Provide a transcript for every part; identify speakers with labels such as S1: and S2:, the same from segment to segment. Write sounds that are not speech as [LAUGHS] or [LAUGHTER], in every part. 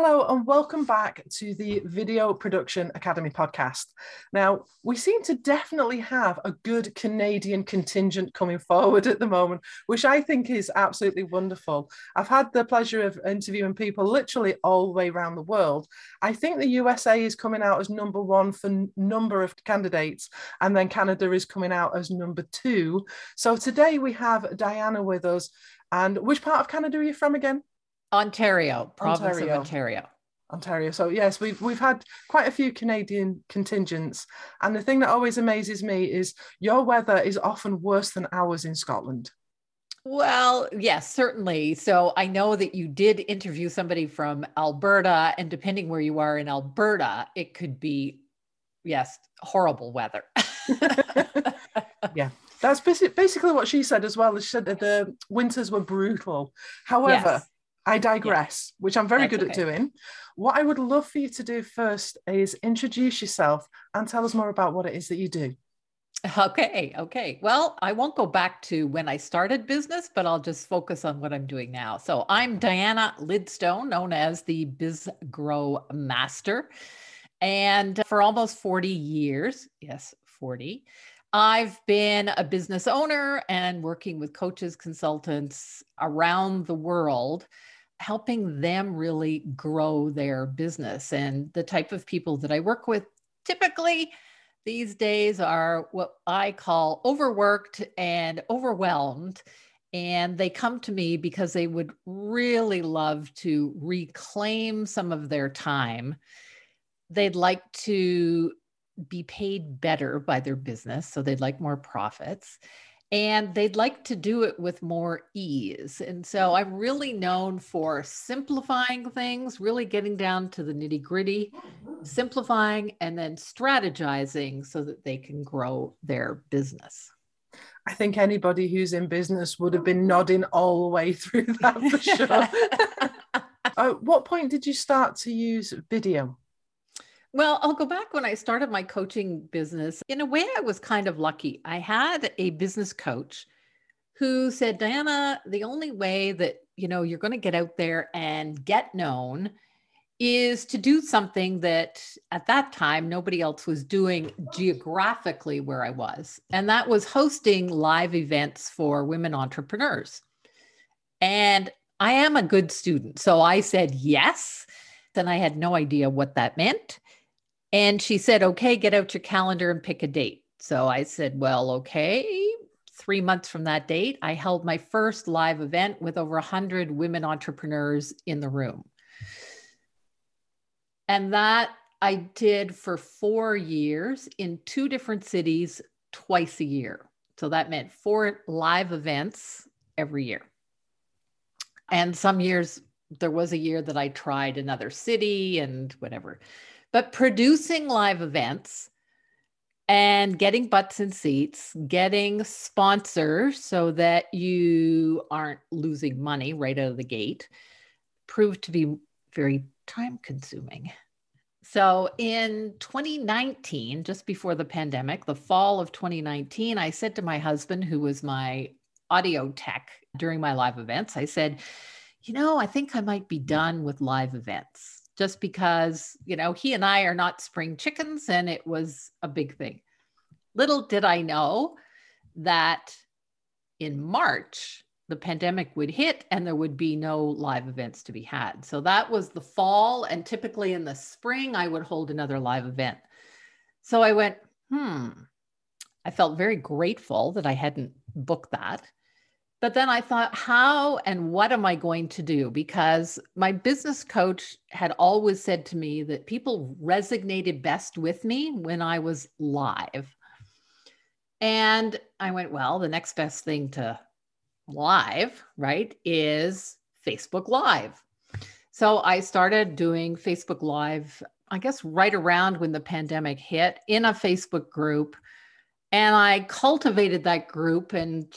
S1: Hello, and welcome back to the Video Production Academy podcast. Now, we seem to definitely have a good Canadian contingent coming forward at the moment, which I think is absolutely wonderful. I've had the pleasure of interviewing people literally all the way around the world. I think the USA is coming out as number one for number of candidates, and then Canada is coming out as number two. So today we have Diana with us. And which part of Canada are you from again?
S2: Ontario, province Ontario. of Ontario.
S1: Ontario. So yes, we've we've had quite a few Canadian contingents, and the thing that always amazes me is your weather is often worse than ours in Scotland.
S2: Well, yes, certainly. So I know that you did interview somebody from Alberta, and depending where you are in Alberta, it could be, yes, horrible weather. [LAUGHS]
S1: yeah, that's basically what she said as well. She said that the winters were brutal. However, yes. I digress, yeah. which I'm very That's good okay. at doing. What I would love for you to do first is introduce yourself and tell us more about what it is that you do.
S2: Okay, okay. Well, I won't go back to when I started business, but I'll just focus on what I'm doing now. So I'm Diana Lidstone, known as the Biz Grow Master. And for almost 40 years, yes, 40, I've been a business owner and working with coaches, consultants around the world helping them really grow their business. And the type of people that I work with typically these days are what I call overworked and overwhelmed. And they come to me because they would really love to reclaim some of their time. They'd like to be paid better by their business. So they'd like more profits and they'd like to do it with more ease. And so I'm really known for simplifying things, really getting down to the nitty gritty, simplifying, and then strategizing so that they can grow their business.
S1: I think anybody who's in business would have been nodding all the way through [LAUGHS] that for sure. [LAUGHS] uh, what point did you start to use video?
S2: Well, I'll go back when I started my coaching business. In a way, I was kind of lucky. I had a business coach who said, Diana, the only way that you know you're going to get out there and get known is to do something that at that time nobody else was doing geographically where I was. And that was hosting live events for women entrepreneurs. And I am a good student. So I said yes. Then I had no idea what that meant. And she said, okay, get out your calendar and pick a date. So I said, well, okay. Three months from that date, I held my first live event with over 100 women entrepreneurs in the room. And that I did for four years in two different cities, twice a year. So that meant four live events every year. And some years, there was a year that I tried another city and whatever. But producing live events and getting butts and seats, getting sponsors so that you aren't losing money right out of the gate proved to be very time consuming. So in 2019, just before the pandemic, the fall of 2019, I said to my husband, who was my audio tech during my live events, I said, you know, I think I might be done with live events just because, you know, he and I are not spring chickens and it was a big thing. Little did I know that in March, the pandemic would hit and there would be no live events to be had. So that was the fall. And typically in the spring, I would hold another live event. So I went, hmm. I felt very grateful that I hadn't booked that. But then I thought, how and what am I going to do? Because my business coach had always said to me that people resonated best with me when I was live. And I went, well, the next best thing to live, right, is Facebook Live. So I started doing Facebook Live, I guess, right around when the pandemic hit in a Facebook group. And I cultivated that group and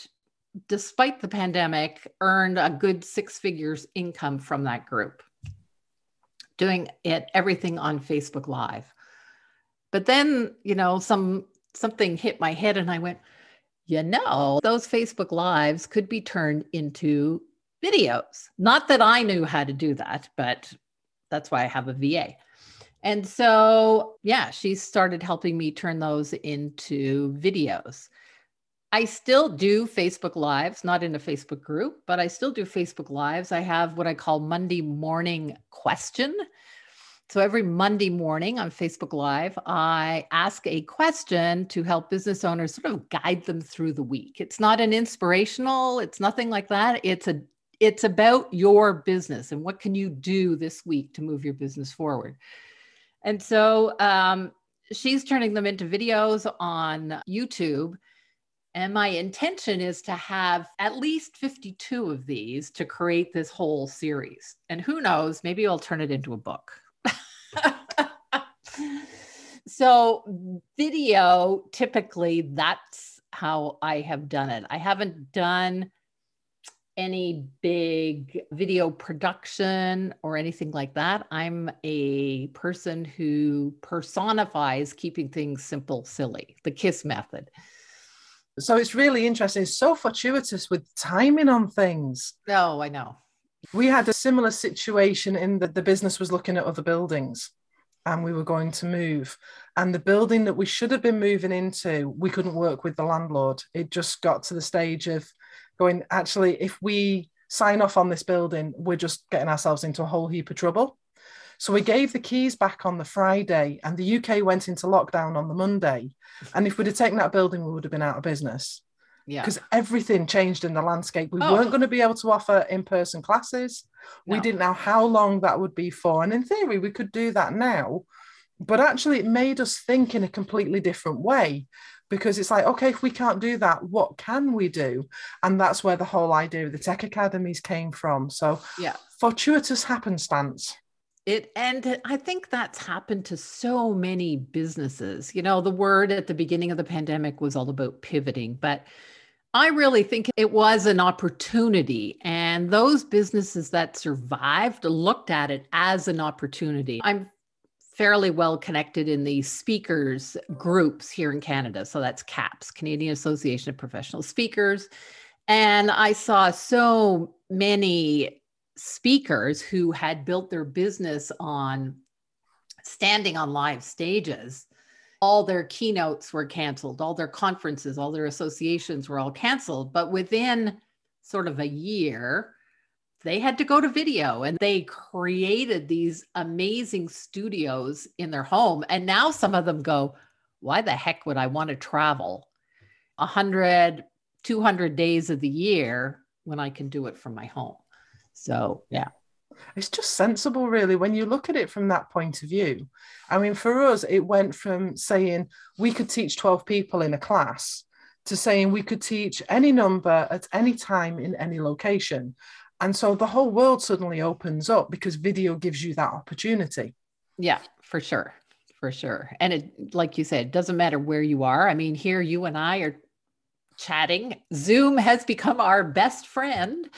S2: despite the pandemic, earned a good six figures income from that group, doing it everything on Facebook Live. But then, you know, some something hit my head and I went, you know, those Facebook Lives could be turned into videos. Not that I knew how to do that, but that's why I have a VA. And so, yeah, she started helping me turn those into videos. I still do Facebook Lives, not in a Facebook group, but I still do Facebook Lives. I have what I call Monday morning question. So every Monday morning on Facebook Live, I ask a question to help business owners sort of guide them through the week. It's not an inspirational, it's nothing like that. It's a it's about your business and what can you do this week to move your business forward. And so um, she's turning them into videos on YouTube. And my intention is to have at least 52 of these to create this whole series. And who knows, maybe I'll turn it into a book. [LAUGHS] so, video, typically, that's how I have done it. I haven't done any big video production or anything like that. I'm a person who personifies keeping things simple, silly, the KISS method.
S1: So it's really interesting. It's so fortuitous with timing on things.
S2: Oh, I know.
S1: We had a similar situation in that the business was looking at other buildings and we were going to move. And the building that we should have been moving into, we couldn't work with the landlord. It just got to the stage of going, actually, if we sign off on this building, we're just getting ourselves into a whole heap of trouble. So we gave the keys back on the Friday, and the UK went into lockdown on the Monday. And if we'd have taken that building, we would have been out of business.
S2: Yeah.
S1: Because everything changed in the landscape. We
S2: Oh.
S1: weren't going to be able to offer in person classes. We didn't know how long that would be for. And in theory, we could do that now. But actually, it made us think in a completely different way because it's like, okay, if we can't do that, what can we do? And that's where the whole idea of the tech academies came from. So,
S2: Yeah.
S1: fortuitous happenstance.
S2: It and I think that's happened to so many businesses. You know, the word at the beginning of the pandemic was all about pivoting, but I really think it was an opportunity. And those businesses that survived looked at it as an opportunity. I'm fairly well connected in the speakers groups here in Canada. So that's CAPS, Canadian Association of Professional Speakers. And I saw so many speakers who had built their business on standing on live stages. All their keynotes were canceled. All their conferences all their associations were all canceled. But within sort of a year they had to go to video and they created these amazing studios in their home. And now some of them go why the heck would i want to travel 100 200 days of the year when i can do it from my home so yeah
S1: It's just sensible, really, when you look at it from that point of view. I mean, for us, it went from saying we could teach 12 people in a class to saying we could teach any number at any time in any location. And so the whole world suddenly opens up because video gives you that opportunity.
S2: Yeah, for sure. For sure. And it, like you said, it doesn't matter where you are. I mean, here you and I are chatting. Zoom has become our best friend.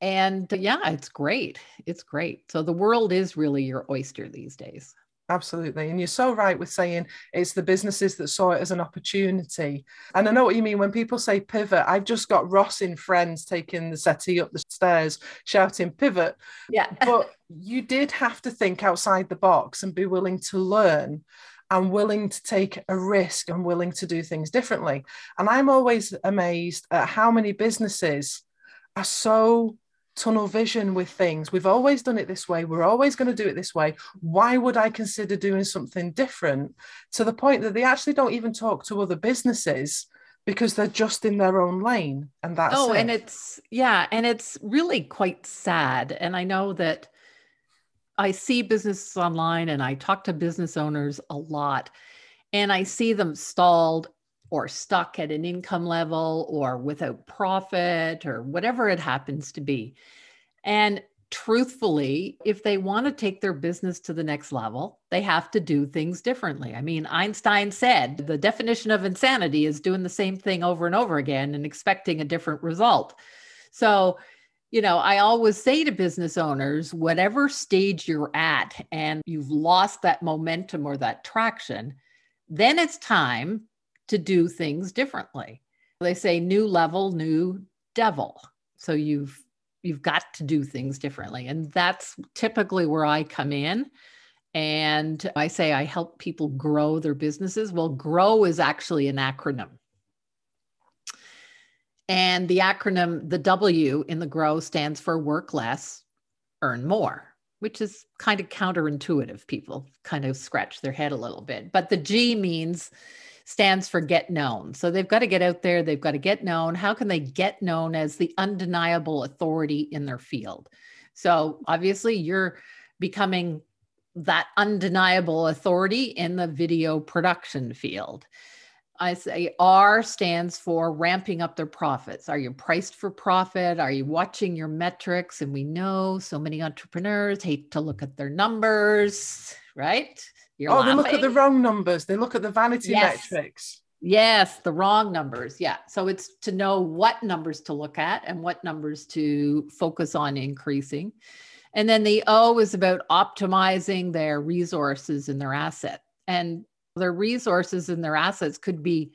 S2: And uh, yeah, it's great. It's great. So the world is really your oyster these days.
S1: Absolutely. And you're so right with saying it's the businesses that saw it as an opportunity. And I know what you mean when people say pivot. I've just got Ross in Friends taking the settee up the stairs, shouting pivot.
S2: Yeah.
S1: But you did have to think outside the box and be willing to learn and willing to take a risk and willing to do things differently. And I'm always amazed at how many businesses are so tunnel vision with things. We've always done it this way. We're always going to do it this way. Why would I consider doing something different? To the point that they actually don't even talk to other businesses because they're just in their own lane. And that's
S2: oh,
S1: it.
S2: and it's yeah, and it's really quite sad. And I know that I see businesses online and I talk to business owners a lot, and I see them stalled or stuck at an income level or without profit or whatever it happens to be. And truthfully, if they want to take their business to the next level, they have to do things differently. I mean, Einstein said the definition of insanity is doing the same thing over and over again and expecting a different result. So, you know, I always say to business owners, whatever stage you're at and you've lost that momentum or that traction, then it's time to do things differently. They say new level, new devil. So you've you've got to do things differently. And that's typically where I come in. And I say I help people grow their businesses. Well, grow is actually an acronym. And the acronym, the W in the GROW stands for work less, earn more, which is kind of counterintuitive. People kind of scratch their head a little bit. But the G means stands for get known. So they've got to get out there, they've got to get known. How can they get known as the undeniable authority in their field? So obviously, you're becoming that undeniable authority in the video production field. I say R stands for ramping up their profits. Are you priced for profit? Are you watching your metrics? And we know so many entrepreneurs hate to look at their numbers, right?
S1: You're oh, laughing. they look at the wrong numbers. They look at the vanity yes. metrics.
S2: Yes, the wrong numbers. Yeah. So it's to know what numbers to look at and what numbers to focus on increasing. And then the O is about optimizing their resources and their asset. And their resources and their assets could be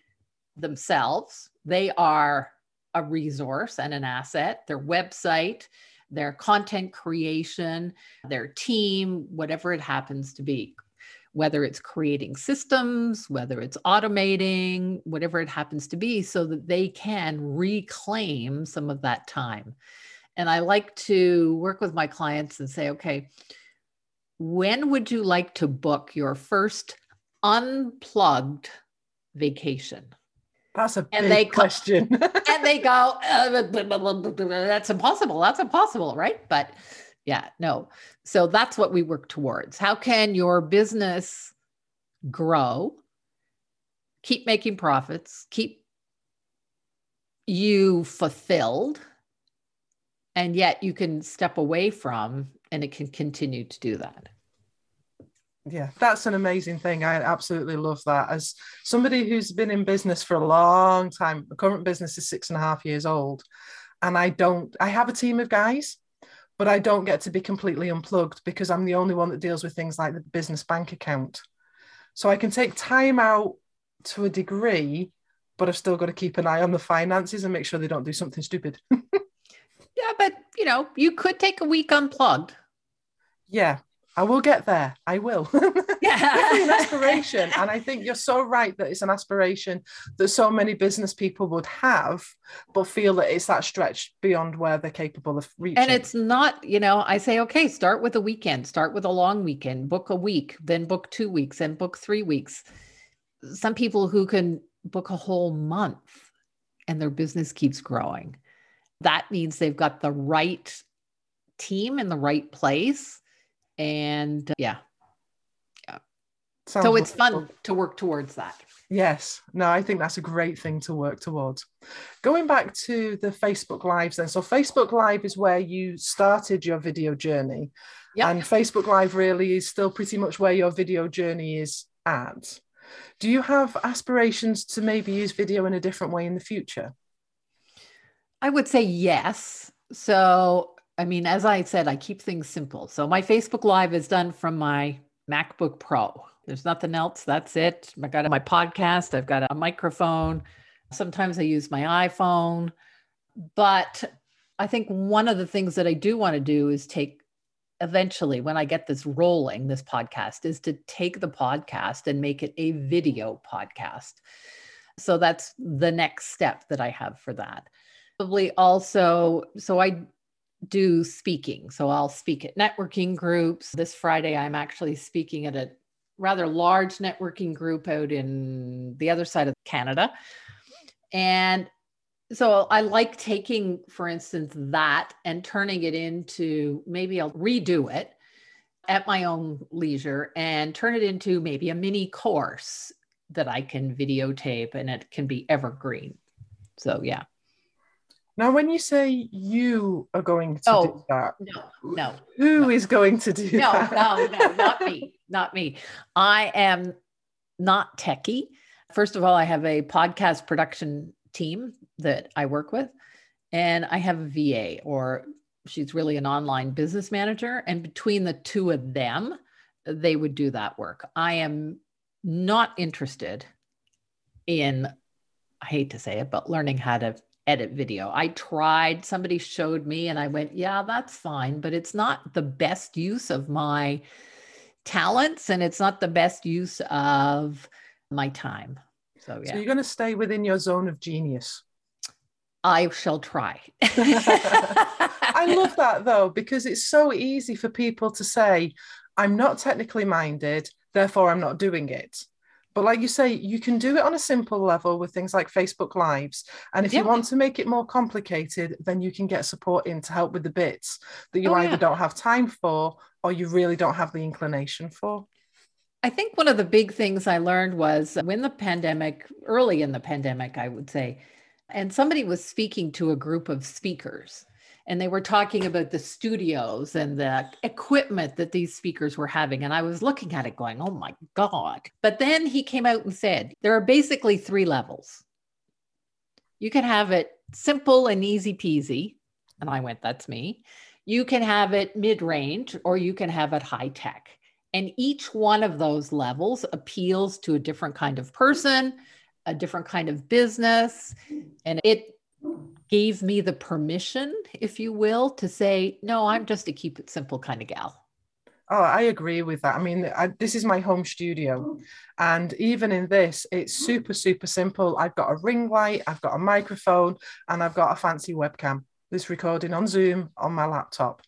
S2: themselves. They are a resource and an asset, their website, their content creation, their team, whatever it happens to be. Whether it's creating systems, whether it's automating, whatever it happens to be, so that they can reclaim some of that time. And I like to work with my clients and say, okay, when would you like to book your first unplugged vacation?
S1: That's a and big they question.
S2: and they go, uh, that's impossible. That's impossible, right? But yeah, no. So that's what we work towards. How can your business grow, keep making profits, keep you fulfilled, and yet you can step away from and it can continue to do that
S1: yeah that's an amazing thing i absolutely love that as somebody who's been in business for a long time the current business is six and a half years old and i don't i have a team of guys but i don't get to be completely unplugged because i'm the only one that deals with things like the business bank account. So i can take time out to a degree but i've still got to keep an eye on the finances and make sure they don't do something stupid. [LAUGHS]
S2: Yeah but you know you could take a week unplugged.
S1: Yeah I will get there. I will. [LAUGHS] Yeah. an aspiration. And I think you're so right that it's an aspiration that so many business people would have, but feel that it's that stretch beyond where they're capable of reaching.
S2: And it's not, you know, I say, okay, start with a weekend, start with a long weekend, book a week, then book two weeks, and book three weeks. Some people who can book a whole month and their business keeps growing. That means they've got the right team in the right place and uh, yeah. Yeah. Sounds so it's wonderful. fun to work towards that.
S1: Yes. No i think that's a great thing to work towards. Going back to the facebook lives then. So facebook live is where you started your video journey. Yep. and facebook live really is still pretty much where your video journey is at. Do you have aspirations to maybe use video in a different way in the future?
S2: I would say yes. So I mean, as I said, I keep things simple. So my Facebook Live is done from my MacBook Pro. There's nothing else. That's it. I got my podcast. I've got a microphone. Sometimes I use my iPhone. But I think one of the things that I do want to do is take eventually, when I get this rolling, this podcast, is to take the podcast and make it a video podcast. So that's the next step that I have for that. Probably also, so I do speaking. So I'll speak at networking groups. This Friday, I'm actually speaking at a rather large networking group out in the other side of Canada. And so I like taking, for instance, that and turning it into maybe I'll redo it at my own leisure and turn it into maybe a mini course that I can videotape and it can be evergreen. So, yeah.
S1: Now, when you say you are going to
S2: oh,
S1: do that,
S2: no, no,
S1: who
S2: no.
S1: is going to do
S2: no,
S1: that?
S2: No, no, not me, not me. I am not techie. First of all, I have a podcast production team that I work with, and I have a VA, or she's really an online business manager. And between the two of them, they would do that work. I am not interested in, I hate to say it, but learning how to edit video. I tried, somebody showed me, and I went, yeah, that's fine, but it's not the best use of my talents and it's not the best use of my time. So, yeah.
S1: So you're going to stay within your zone of genius.
S2: I shall try. [LAUGHS]
S1: I love that though, because it's so easy for people to say, I'm not technically minded, therefore I'm not doing it. But like you say, you can do it on a simple level with things like Facebook Lives. And if you want to make it more complicated, then you can get support in to help with the bits that you oh, either yeah. don't have time for or you really don't have the inclination for.
S2: I think one of the big things I learned was when the pandemic, early in the pandemic, I would say, and somebody was speaking to a group of speakers and they were talking about the studios and the equipment that these speakers were having and i was looking at it going oh my god but then he came out and said there are basically three levels you can have it simple and easy peasy and i went that's me you can have it mid-range or you can have it high tech and each one of those levels appeals to a different kind of person a different kind of business. And it gave me the permission, if you will, to say, no, I'm just a keep it simple kind of gal.
S1: Oh, I agree with that. I mean, I, this is my home studio. And even in this, it's super, super simple. I've got a ring light, I've got a microphone, and I've got a fancy webcam. This recording on Zoom on my laptop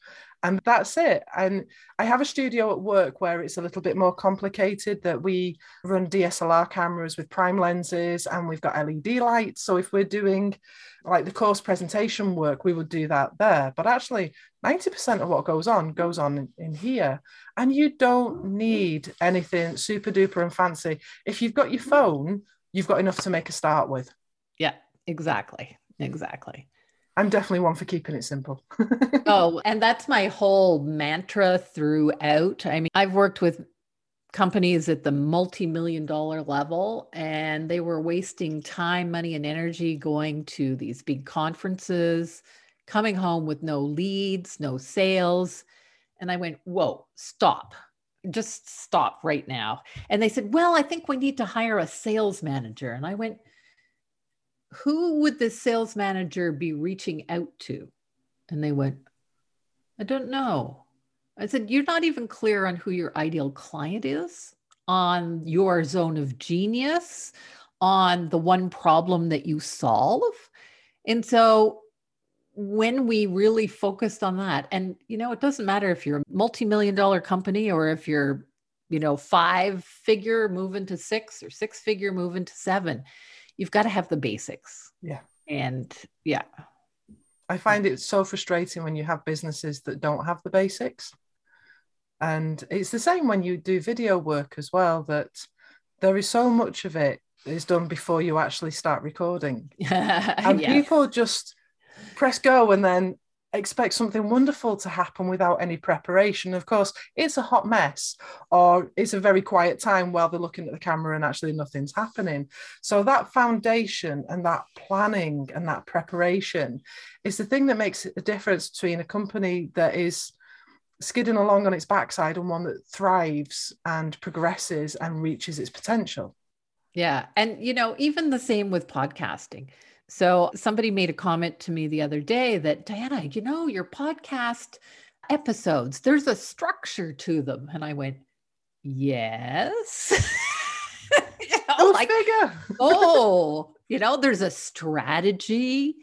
S1: and that's it. And i have a studio at work where it's a little bit more complicated that we run dslr cameras with prime lenses and we've got led lights. So if we're doing like the course presentation work we would do that there. But actually 90% of what goes on goes on in, here. And you don't need anything super duper and fancy. If you've got your phone you've got enough to make a start with.
S2: Yeah exactly. Exactly
S1: I'm definitely one for keeping it simple. [LAUGHS]
S2: oh, and that's my whole mantra throughout. I mean, I've worked with companies at the multi-million dollar level and they were wasting time, money and energy going to these big conferences, coming home with no leads, no sales. And I went, "Whoa, stop. Just stop right now." And they said, "Well, I think we need to hire a sales manager." And I went, who would the sales manager be reaching out to? And they went, I don't know. I said, You're not even clear on who your ideal client is, on your zone of genius, on the one problem that you solve. And so when we really focused on that, and you know, it doesn't matter if you're a multi-million dollar company or if you're, you know, five figure moving to six or six figure moving to seven you've got to have the basics.
S1: Yeah.
S2: And yeah.
S1: I find it so frustrating when you have businesses that don't have the basics. And it's the same when you do video work as well, that there is so much of it is done before you actually start recording. [LAUGHS] and people just press go and then expect something wonderful to happen without any preparation. Of course, it's a hot mess, or it's a very quiet time while they're looking at the camera and actually nothing's happening. So, that foundation and that planning and that preparation is the thing that makes a difference between a company that is skidding along on its backside and one that thrives and progresses and reaches its potential.
S2: Yeah. And, you know, even the same with podcasting so somebody made a comment to me the other day that Diana, you know, your podcast episodes, there's a structure to them. And I went, yes. [LAUGHS]
S1: you know, oh, like, [LAUGHS]
S2: oh, you know, there's a strategy.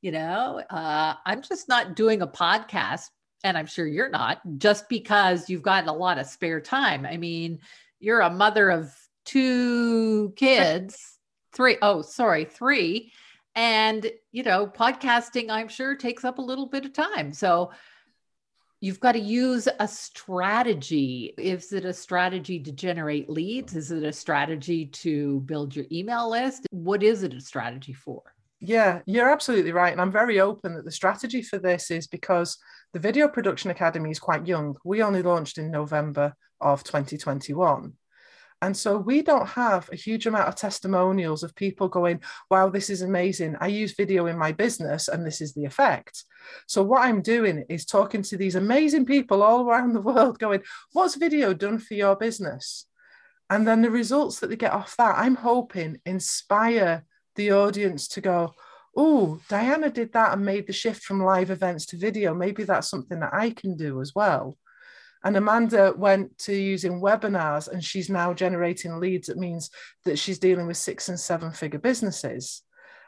S2: You know, uh, I'm just not doing a podcast, and I'm sure you're not, just because you've got a lot of spare time. I mean, you're a mother of two kids, three, oh, sorry, three and, you know, podcasting, I'm sure, takes up a little bit of time. So you've got to use a strategy. Is it a strategy to generate leads? Is it a strategy to build your email list? What is it a strategy for?
S1: Yeah, you're absolutely right. And I'm very open that the strategy for this is because the Video Production Academy is quite young. We only launched in November of 2021. And so we don't have a huge amount of testimonials of people going, wow, this is amazing. I use video in my business and this is the effect. So what I'm doing is talking to these amazing people all around the world going, what's video done for your business? And then the results that they get off that, I'm hoping inspire the audience to go, oh, Diana did that and made the shift from live events to video. Maybe that's something that I can do as well. And Amanda went to using webinars and she's now generating leads. It means that she's dealing with six and seven figure businesses.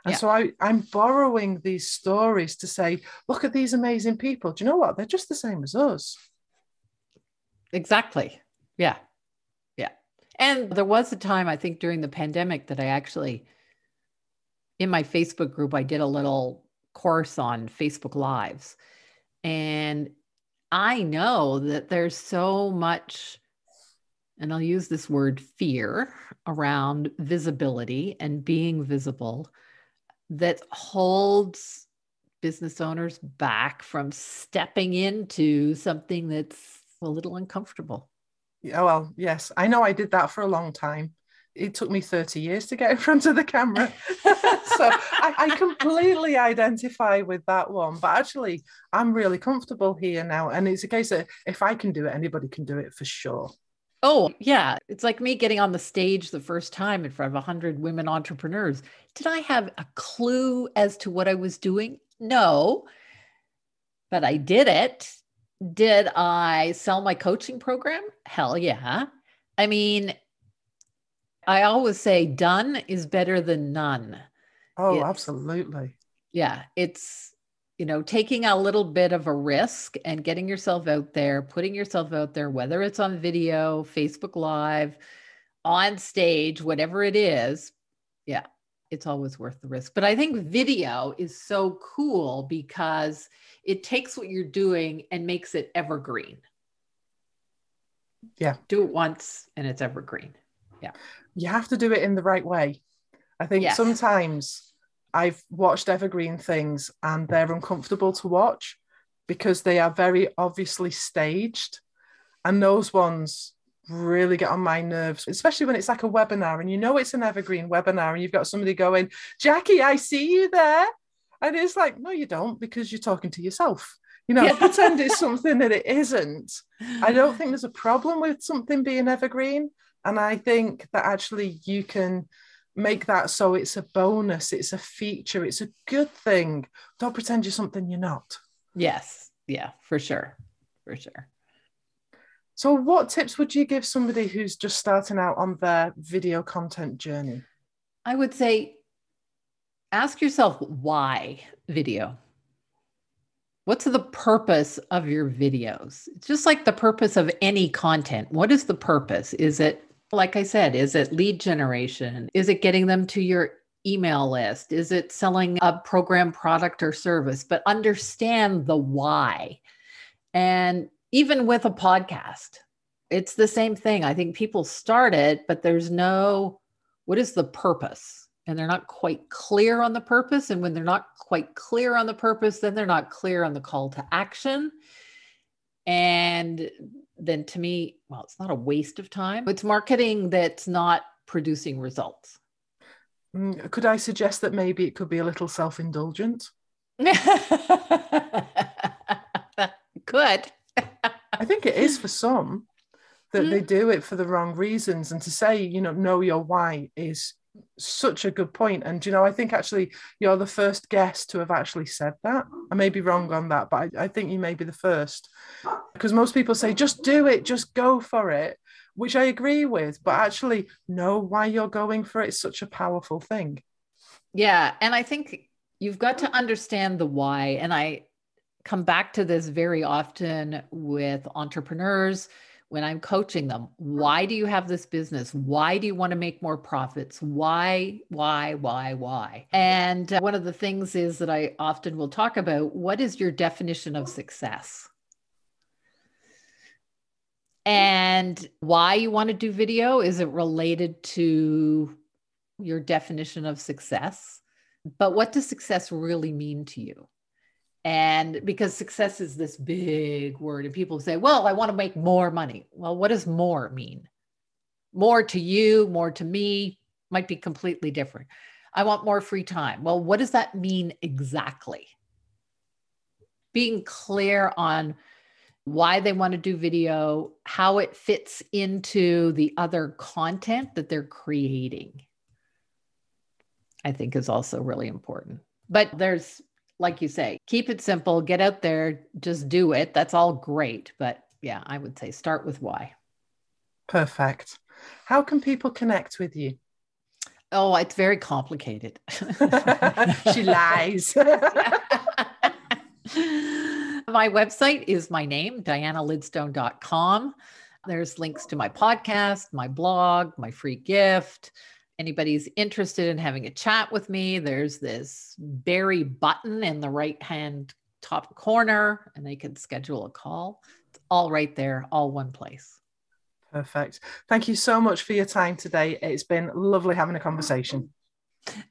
S1: And yeah. so I, I'm borrowing these stories to say, look at these amazing people. Do you know what? They're just the same as us.
S2: Exactly. Yeah. Yeah. And there was a time, I think, during the pandemic that I actually, in my Facebook group, I did a little course on Facebook Lives. And I know that there's so much, and I'll use this word fear around visibility and being visible that holds business owners back from stepping into something that's a little uncomfortable.
S1: Yeah, well, yes, I know I did that for a long time. It took me 30 years to get in front of the camera. [LAUGHS] so I, I, completely identify with that one. But actually, I'm really comfortable here now. And it's a case that if I can do it, anybody can do it for sure.
S2: Oh, yeah. It's like me getting on the stage the first time in front of 100 women entrepreneurs. Did I have a clue as to what I was doing? No, but I did it. Did I sell my coaching program? Hell yeah. I mean, I always say done is better than none.
S1: Oh, it's, absolutely.
S2: Yeah. It's, you know, taking a little bit of a risk and getting yourself out there, putting yourself out there, whether it's on video, Facebook Live, on stage, whatever it is. Yeah. It's always worth the risk. But I think video is so cool because it takes what you're doing and makes it evergreen.
S1: Yeah.
S2: Do it once and it's evergreen. Yeah.
S1: You have to do it in the right way. I think yes. sometimes I've watched evergreen things and they're uncomfortable to watch because they are very obviously staged. And those ones really get on my nerves, especially when it's like a webinar and you know it's an evergreen webinar and you've got somebody going, Jackie, I see you there. And it's like, no, you don't, because you're talking to yourself. You know, yeah. [LAUGHS] pretend it's [LAUGHS] something that it isn't. I don't think there's a problem with something being evergreen. And I think that actually you can make that so it's a bonus, it's a feature, it's a good thing. Don't pretend you're something you're not.
S2: Yes. Yeah, for sure. For sure.
S1: So, what tips would you give somebody who's just starting out on their video content journey?
S2: I would say ask yourself why video? What's the purpose of your videos? It's just like the purpose of any content. What is the purpose? Is it, like I said, is it lead generation? Is it getting them to your email list? Is it selling a program, product, or service? But understand the why. And even with a podcast, it's the same thing. I think people start it, but there's no, what is the purpose? and they're not quite clear on the purpose. And when they're not quite clear on the purpose, then they're not clear on the call to action. And then to me, well, it's not a waste of time. It's marketing that's not producing results.
S1: Mm, could I suggest that maybe it could be a little self indulgent? [LAUGHS]
S2: could. [LAUGHS]
S1: I think it is for some that mm-hmm. they do it for the wrong reasons. And to say, you know, know your why is such a good point. And you know i think actually you're the first guest to have actually said that. I may be wrong on that but i, I think you may be the first. Because most people say just do it just go for it which i agree with but actually know why you're going for it is such a powerful thing.
S2: Yeah and i think you've got to understand the why and i come back to this very often with entrepreneurs when I'm coaching them, why do you have this business? Why do you want to make more profits? Why, why, why, why? And uh, one of the things is that I often will talk about what is your definition of success? And why you want to do video? Is it related to your definition of success? But what does success really mean to you? And because success is this big word, and people say, well, I want to make more money. Well, what does more mean? More to you, more to me might be completely different. I want more free time. Well, what does that mean exactly? Being clear on why they want to do video, how it fits into the other content that they're creating, I think is also really important But there's, like you say, keep it simple, get out there, just do it. That's all great. But yeah, I would say start with why.
S1: Perfect. How can people connect with you?
S2: Oh, it's very complicated. [LAUGHS]
S1: she lies. [LAUGHS]
S2: my website is my name, dianalidstone.com. There's links to my podcast, my blog, my free gift. Anybody's interested in having a chat with me, there's this berry button in the right hand top corner, and they can schedule a call. It's all right there, all one place.
S1: Perfect. Thank you so much for your time today. It's been lovely having a conversation.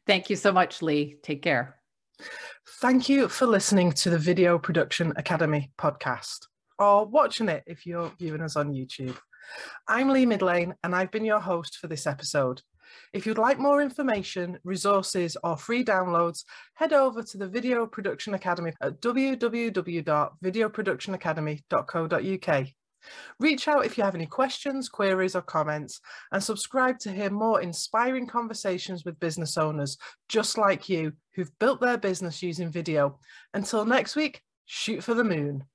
S2: Thank you so much, Lee. Take care.
S1: Thank you for listening to the Video Production Academy podcast or watching it if you're viewing us on YouTube. I'm Lee Midlane and I've been your host for this episode. If you'd like more information, resources, or free downloads, head over to the Video Production Academy at www.videoproductionacademy.co.uk. Reach out if you have any questions, queries, or comments, and subscribe to hear more inspiring conversations with business owners just like you who've built their business using video. Until next week, shoot for the moon.